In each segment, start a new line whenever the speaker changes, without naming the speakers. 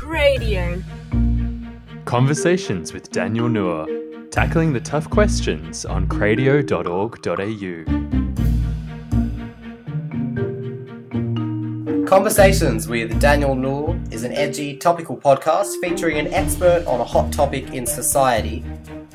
Cradio.
Conversations with Daniel Nour, tackling the tough questions on cradio.org.au.
Conversations with Daniel Nour is an edgy, topical podcast featuring an expert on a hot topic in society.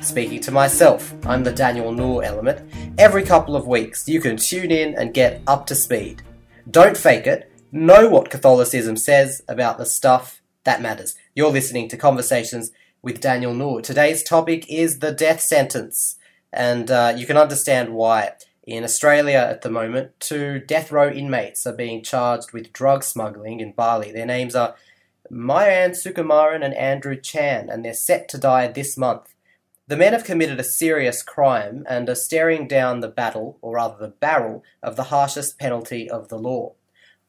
Speaking to myself, I'm the Daniel Nour element. Every couple of weeks, you can tune in and get up to speed. Don't fake it. Know what Catholicism says about the stuff that matters. You're listening to Conversations with Daniel Nour. Today's topic is the death sentence, and uh, you can understand why. In Australia at the moment, two death row inmates are being charged with drug smuggling in Bali. Their names are Myuran Sukumaran and Andrew Chan, and they're set to die this month. The men have committed a serious crime and are staring down the battle, or rather the barrel, of the harshest penalty of the law.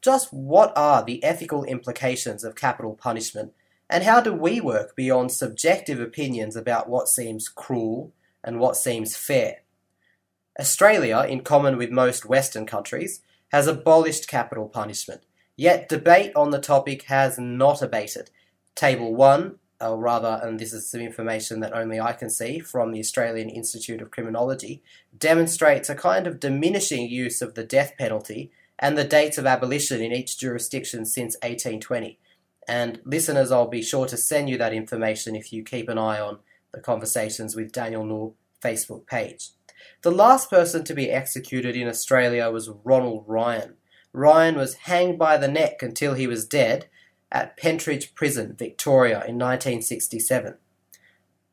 Just what are the ethical implications of capital punishment, and how do we work beyond subjective opinions about what seems cruel and what seems fair? Australia, in common with most Western countries, has abolished capital punishment, yet debate on the topic has not abated. Table 1, or rather, and this is some information that only I can see from the Australian Institute of Criminology, demonstrates a kind of diminishing use of the death penalty and the dates of abolition in each jurisdiction since 1820. And listeners, I'll be sure to send you that information if you keep an eye on the Conversations with Daniel Nour Facebook page. The last person to be executed in Australia was Ronald Ryan. Ryan was hanged by the neck until he was dead at Pentridge Prison, Victoria, in 1967.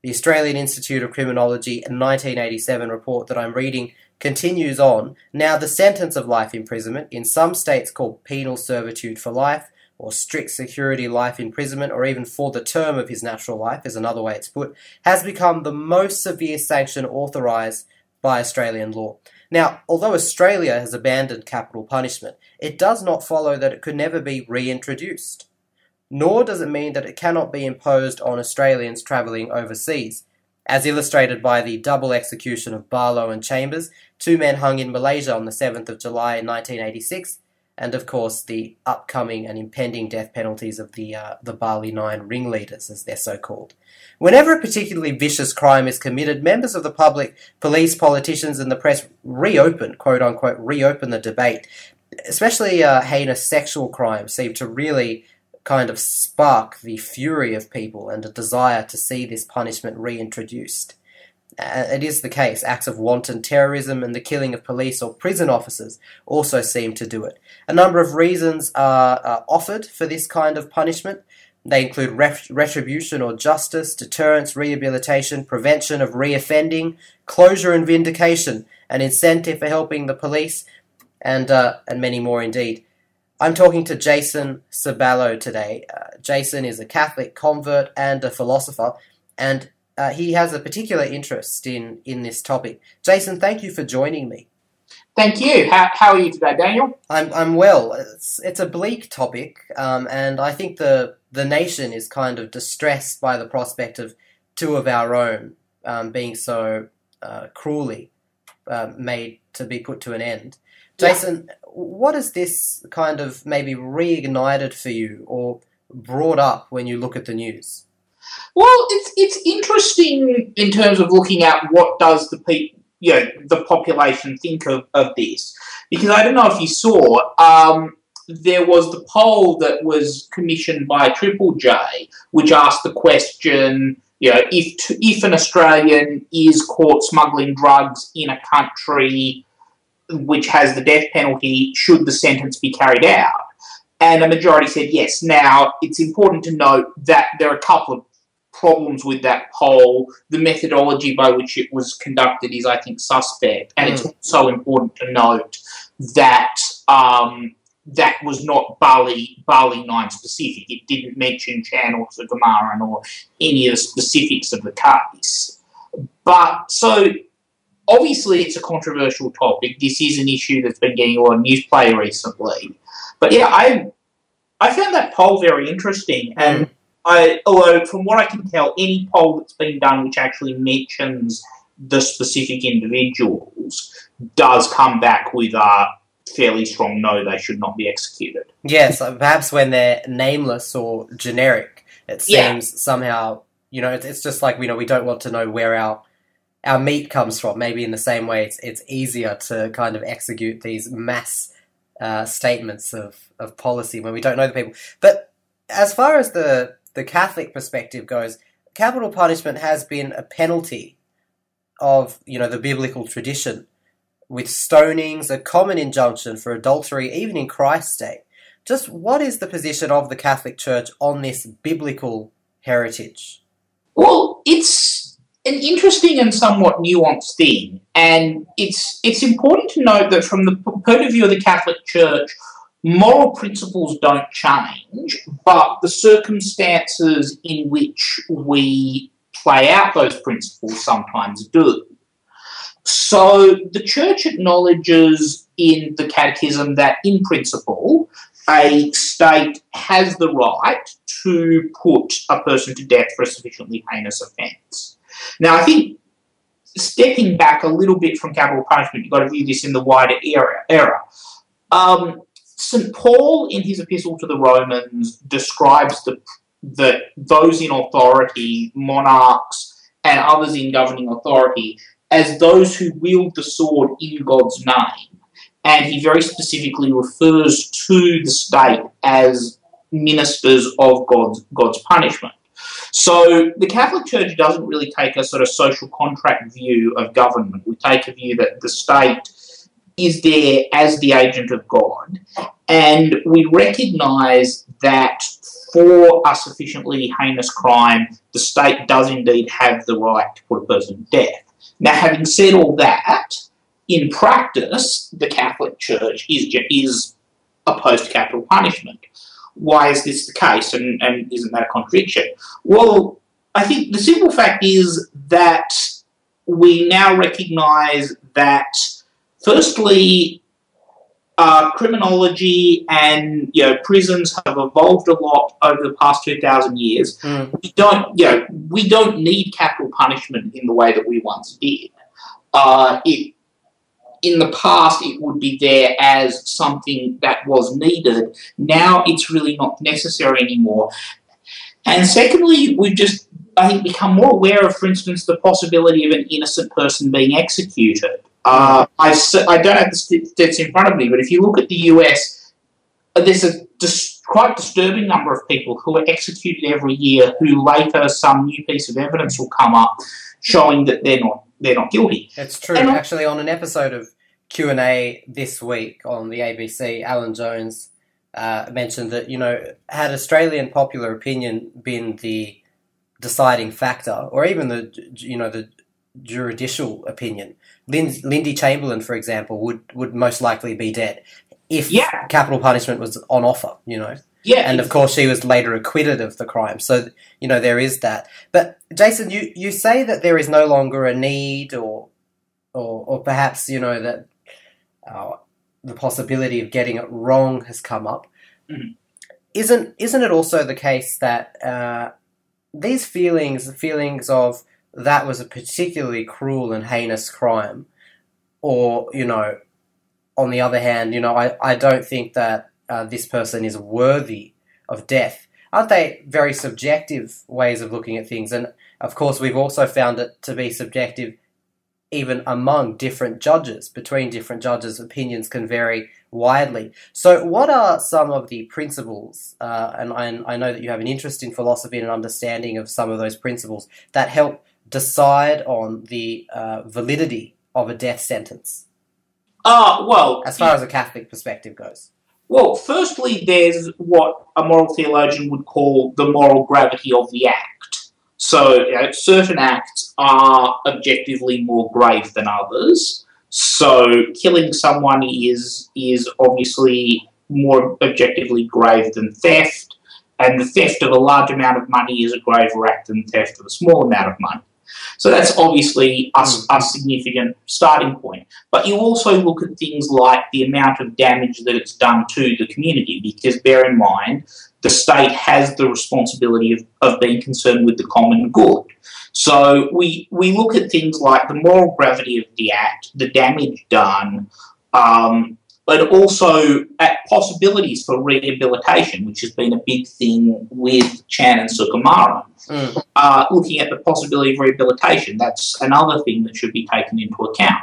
The Australian Institute of Criminology 1987 report that I'm reading continues on. Now, the sentence of life imprisonment, in some states called penal servitude for life, or strict security life imprisonment, or even for the term of his natural life, is another way it's put, has become the most severe sanction authorised by Australian law. Now, although Australia has abandoned capital punishment, it does not follow that it could never be reintroduced. Nor does it mean that it cannot be imposed on Australians travelling overseas, as illustrated by the double execution of Barlow and Chambers, two men hung in Malaysia on the 7th of July 1986, and of course the upcoming and impending death penalties of the uh, the Bali Nine ringleaders, as they're so called. Whenever a particularly vicious crime is committed, members of the public, police, politicians, and the press reopen, quote unquote, reopen the debate. Especially uh, heinous sexual crimes seem to really kind of spark the fury of people and a desire to see this punishment reintroduced. It is the case. Acts of wanton terrorism and the killing of police or prison officers also seem to do it. A number of reasons are, offered for this kind of punishment. They include ret- retribution or justice, deterrence, rehabilitation, prevention of reoffending, closure and vindication, an incentive for helping the police, and uh, and many more indeed. I'm talking to Jason Cebalo today. Uh, Jason is a Catholic convert and a philosopher, and uh, he has a particular interest in in this topic. Jason, thank you for joining me.
Thank you. How, how are you today, Daniel?
I'm I'm well. It's it's a bleak topic, um, and I think the the nation is kind of distressed by the prospect of two of our own um, being so uh, cruelly uh, made to be put to an end. Jason, yeah. what has this kind of maybe reignited for you or brought up when you look at the news?
Well, it's it's interesting in terms of looking at what does the people, you know, the population think of, of this, because I don't know if you saw, um, there was the poll that was commissioned by Triple J, which asked the question, you know, if to, if an Australian is caught smuggling drugs in a country which has the death penalty, should the sentence be carried out? And a majority said yes. Now, it's important to note that there are a couple of problems with that poll. The methodology by which it was conducted is, I think, suspect. And mm. it's also important to note that um, that was not Bali Bali Nine specific. It didn't mention Chan or Sukumaran or any of the specifics of the case. But so obviously it's a controversial topic. This is an issue that's been getting a lot of news play recently. But yeah, I I found that poll very interesting and. Mm I, although from what I can tell, any poll that's been done which actually mentions the specific individuals does come back with a fairly strong no, they should not be executed.
Yes, perhaps when they're nameless or generic. It
Yeah.
seems somehow, you know, it's, it's just like you know we don't want to know where our our meat comes from. Maybe in the same way, it's it's easier to kind of execute these mass uh, statements of of policy when we don't know the people. But as far as the the Catholic perspective goes, capital punishment has been a penalty of you know the biblical tradition, with stonings a common injunction for adultery even in Christ's day. Just what is the position of the Catholic Church on this biblical heritage?
Well, it's an interesting and somewhat nuanced thing, and it's it's important to note that from the point of view of the Catholic Church, moral principles don't change, but the circumstances in which we play out those principles sometimes do. So the Church acknowledges in the Catechism that, in principle, a state has the right to put a person to death for a sufficiently heinous offence. Now, I think stepping back a little bit from capital punishment, you've got to view this in the wider era. era. Um, St. Paul, in his epistle to the Romans, describes the, that those in authority, monarchs, and others in governing authority, as those who wield the sword in God's name and he very specifically refers to the state as ministers of God's God's punishment. So the Catholic Church doesn't really take a sort of social contract view of government. We take a view that the state is there as the agent of God, and we recognise that for a sufficiently heinous crime, the state does indeed have the right to put a person to death. Now, having said all that, in practice, the Catholic Church is is opposed to capital punishment. Why is this the case, and, and isn't that a contradiction? Well, I think the simple fact is that we now recognise that, firstly, uh, criminology and you know prisons have evolved a lot over the past two thousand years.
Mm.
We don't, you know, we don't need capital punishment in the way that we once did. Uh, it in the past it would be there as something that was needed. Now it's really not necessary anymore. And secondly, we've just, I think, become more aware of, for instance, the possibility of an innocent person being executed. Uh, I, I don't have the stats in front of me, but if you look at the US, uh, there's a dis- quite disturbing number of people who are executed every year who later some new piece of evidence will come up showing that they're not they're not guilty.
It's true.
And
Actually, on an episode of Q and A this week on the ABC, Alan Jones uh, mentioned that you know had Australian popular opinion been the deciding factor, or even the you know the juridical opinion, Lin- Lindy Chamberlain, for example, would would most likely be dead if
Yeah.
capital punishment was on offer. You know.
Yeah,
and of course she was later acquitted of the crime. So you know there is that. But jason you, you say that there is no longer a need or or, or perhaps you know that uh, the possibility of getting it wrong has come up.
Mhm.
isn't isn't it also the case that uh, these feelings feelings of that was a particularly cruel and heinous crime or you know on the other hand you know i, I don't think that uh, this person is worthy of death. Aren't they very subjective ways of looking at things? And of course, we've also found it to be subjective even among different judges. Between different judges, opinions can vary widely. So, what are some of the principles? Uh, and I, I know that you have an interest in philosophy and an understanding of some of those principles that help decide on the uh, validity of a death sentence,
uh, well,
as far as a Catholic perspective goes.
Well, firstly, there's what a moral theologian would call the moral gravity of the act. So, you know, certain acts are objectively more grave than others. So, killing someone is is obviously more objectively grave than theft, and the theft of a large amount of money is a graver act than theft of a small amount of money. So that's obviously a, a significant starting point. But you also look at things like the amount of damage that it's done to the community, because bear in mind, the state has the responsibility of, of being concerned with the common good. So we, we look at things like the moral gravity of the act, the damage done, um, but also at possibilities for rehabilitation, which has been a big thing with Chan and Sukumaran.
Mm.
Uh, looking at the possibility of rehabilitation, that's another thing that should be taken into account.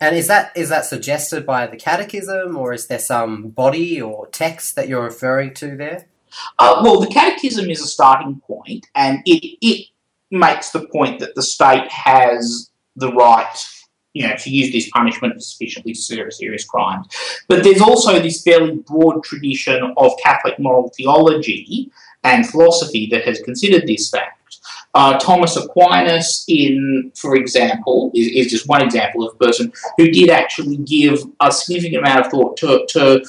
And is that is that suggested by the Catechism, or is there some body or text that you're referring to there?
Uh, well, the Catechism is a starting point, and it, it makes the point that the state has the right, you know, to use this punishment for sufficiently serious, serious crimes. But there's also this fairly broad tradition of Catholic moral theology and philosophy that has considered this fact. Uh, Thomas Aquinas, in for example, is, is, just one example of a person who did actually give a significant amount of thought to, to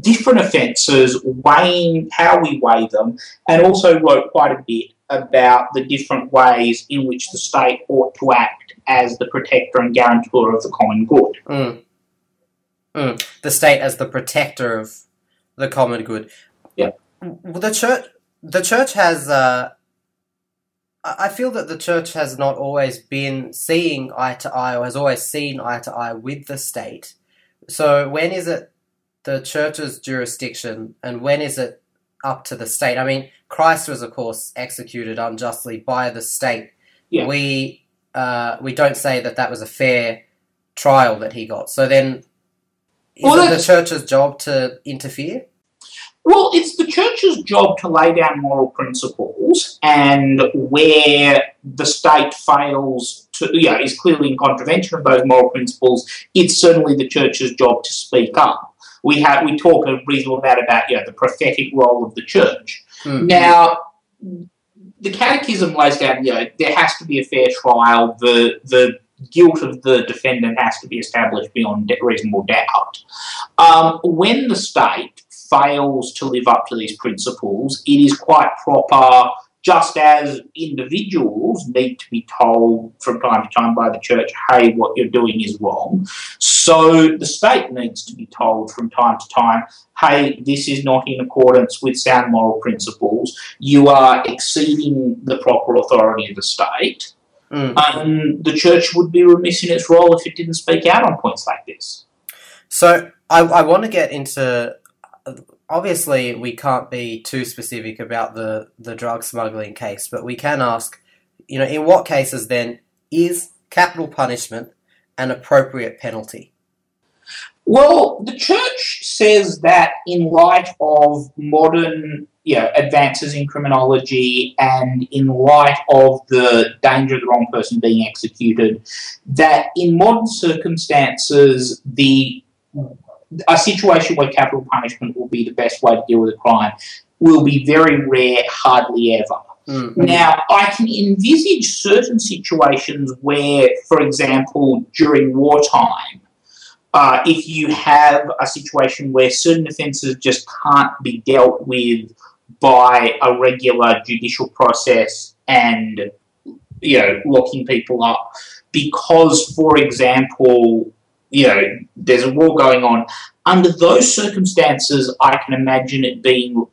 different offences, weighing how we weigh them, and also wrote quite a bit about the different ways in which the state ought to act as the protector and guarantor of the common good.
Mm. Mm. The state as the protector of the common good.
Yeah.
The church, the church has. Uh, I feel that the church has not always been seeing eye to eye, or has always seen eye to eye with the state. So when is it the church's jurisdiction, and when is it up to the state? I mean, Christ was, of course, executed unjustly by the state.
Yeah.
We uh, we don't say that that was a fair trial that he got. So then, is
Well,
it the church's job to interfere?
Well, it's the church's job to lay down moral principles, and where the state fails to, yeah, is clearly in contravention of those moral principles, it's certainly the church's job to speak up. We have we talk a reasonable amount about you know, the prophetic role of the church.
Mm.
Now, the Catechism lays down, you know, there has to be a fair trial. The the guilt of the defendant has to be established beyond reasonable doubt. Um, when the state fails to live up to these principles, it is quite proper. Just as individuals need to be told from time to time by the church, hey, what you're doing is wrong, so the state needs to be told from time to time, hey, this is not in accordance with sound moral principles. You are exceeding the proper authority of the state.
Mm.
And the church would be remiss in its role if it didn't speak out on points like this.
So I, I want to get into. Obviously, we can't be too specific about the, the drug smuggling case, but we can ask, you know, in what cases then is capital punishment an appropriate penalty?
Well, the church says that in light of modern you know, advances in criminology and in light of the danger of the wrong person being executed, that in modern circumstances, the a situation where capital punishment will be the best way to deal with a crime will be very rare, hardly ever.
Mm.
Now, I can envisage certain situations where, for example, during wartime, uh, if you have a situation where certain offences just can't be dealt with by a regular judicial process and, you know, locking people up, because, for example, you know, there's a war going on. Under those circumstances, I can imagine it being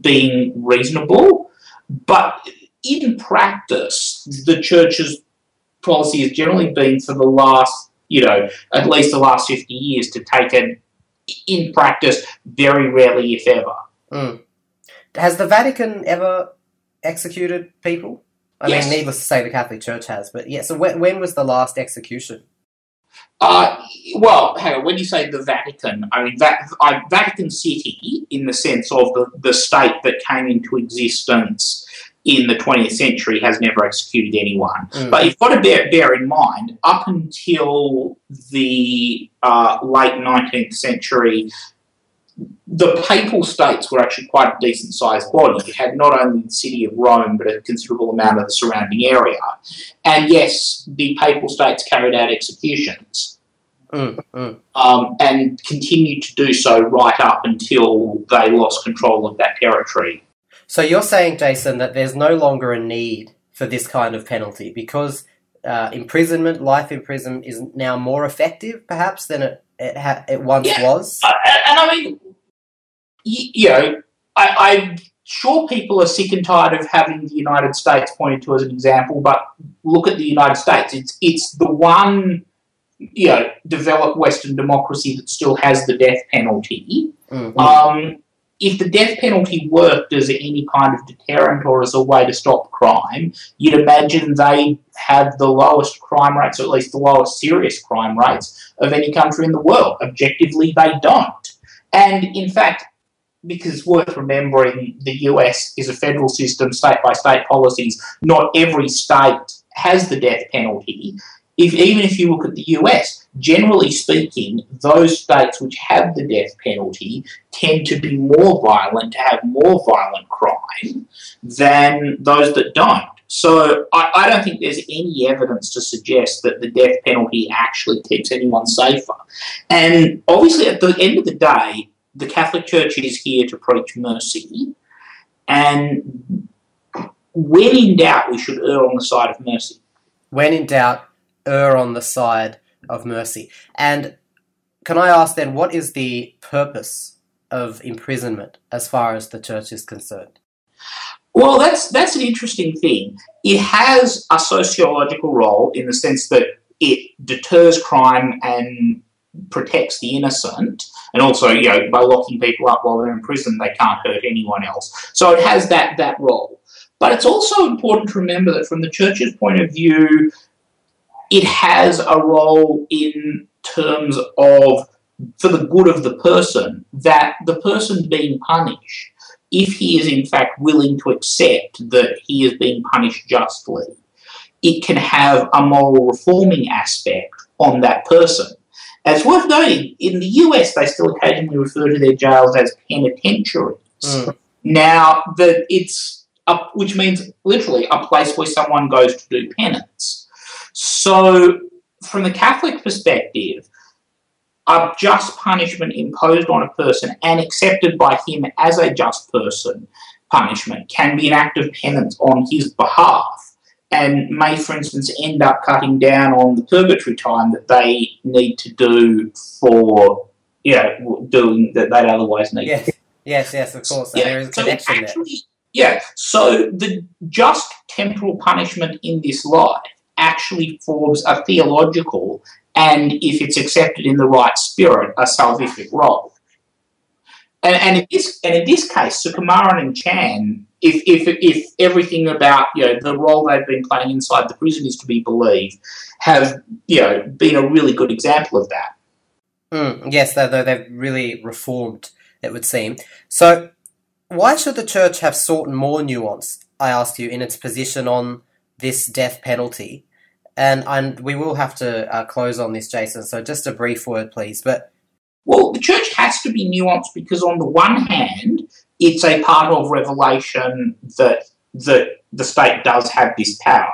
being reasonable. But in practice, the church's policy has generally been for the last, you know, at least the last 50 years to take it in practice very rarely, if ever.
Mm. Has the Vatican ever executed people? I
Yes.
mean, needless to say, the Catholic Church has, but yeah. So when, when was the last execution?
Uh, well, hang on, when you say the Vatican, I mean Va- I, Vatican City, in the sense of the, the state that came into existence in the 20th century, has never executed anyone.
Mm.
But you've got to bear, bear in mind, up until the uh, late 19th century, the papal states were actually quite a decent sized body. You had not only the city of Rome, but a considerable amount of the surrounding area. And yes, the papal states carried out executions
Mm, mm.
um, and continued to do so right up until they lost control of that territory.
So you're saying, Jason, that there's no longer a need for this kind of penalty because uh, imprisonment, life imprisonment, is now more effective, perhaps, than it it, ha- it once
Yeah.
was.
Uh, and I mean, you know, I, I'm sure people are sick and tired of having the United States pointed to as an example, but look at the United States. It's it's the one you know, developed Western democracy that still has the death penalty.
Mm.
Um, if the death penalty worked as any kind of deterrent or as a way to stop crime, you'd imagine they have the lowest crime rates, or at least the lowest serious crime rates of any country in the world. Objectively, they don't. And in fact, because it's worth remembering the US is a federal system, state by state policies, not every state has the death penalty. If, even if you look at the US, generally speaking, those states which have the death penalty tend to be more violent, to have more violent crime than those that don't. So I, I, don't think there's any evidence to suggest that the death penalty actually keeps anyone safer. And obviously, at the end of the day, the Catholic Church is here to preach mercy, and when in doubt, we should err on the side of mercy.
When in doubt, err on the side of mercy. And can I ask then, what is the purpose of imprisonment as far as the church is concerned?
Well, that's that's an interesting thing. It has a sociological role in the sense that it deters crime and protects the innocent, and also, you know, by locking people up while they're in prison, they can't hurt anyone else. So it has that that role. But it's also important to remember that from the church's point of view, it has a role in terms of for the good of the person, that the person being punished, if he is in fact willing to accept that he is being punished justly, it can have a moral reforming aspect on that person. As worth noting, in the US, they still occasionally refer to their jails as penitentiaries. Mm. Now, that it's a, which means literally a place where someone goes to do penance. So, from the Catholic perspective, a just punishment imposed on a person and accepted by him as a just person punishment can be an act of penance on his behalf and may, for instance, end up cutting down on the purgatory time that they need to do for, you know, doing that they'd otherwise need.
Yes, yes, yes, of course. yeah. there is a so actually, there.
Yeah, so the just temporal punishment in this life actually forms a theological and, if it's accepted in the right spirit, a salvific role. And, and, in, this, and in this case, Sukumaran and Chan if, if, if everything about you know the role they've been playing inside the prison is to be believed, have you know been a really good example of that.
Mm, yes, though they've really reformed, it would seem. So, why should the church have sought more nuance? I asked you in its position on this death penalty, and and we will have to uh, close on this, Jason. So, just a brief word, please. But
well, the church has to be nuanced because, on the one hand, it's a part of Revelation that that the state does have this power.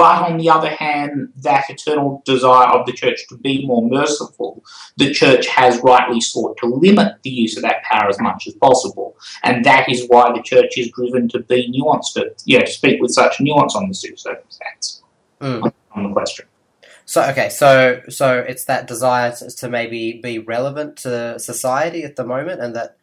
But on the other hand, that eternal desire of the church to be more merciful, the church has rightly sought to limit the use of that power as much as possible. And that is why the church is driven to be nuanced, to, you know, speak with such nuance on the circumstance, mm. On the question.
So okay, so so it's that desire to, to, maybe be relevant to society at the moment, and that.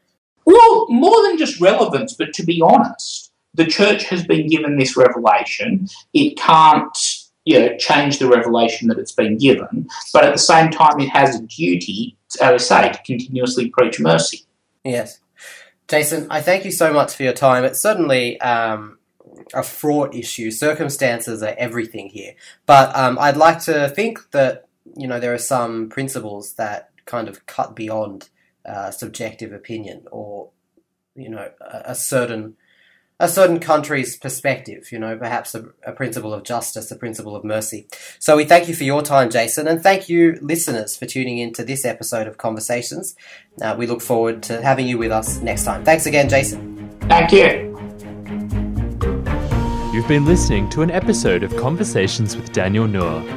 Well, more than just relevance, but to be honest, the church has been given this revelation. It can't, you know, change the revelation that it's been given, but at the same time, it has a duty, as I say, to continuously preach mercy.
Yes, Jason, I thank you so much for your time. It's certainly. Um, a fraught issue. Circumstances are everything here. But um, I'd like to think that you know there are some principles that kind of cut beyond uh, subjective opinion or you know a, a, certain a certain country's perspective. You know, perhaps a, a principle of justice, a principle of mercy. So we thank you for your time, Jason, and thank you, listeners, for tuning in to this episode of Conversations. Uh, we look forward to having you with us next time. Thanks again, Jason.
Thank you.
You've been listening to an episode of Conversations with Daniel Nour.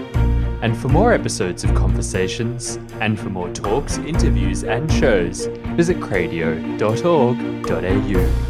And for more episodes of Conversations, and for more talks, interviews, and shows, visit cradio.org.au.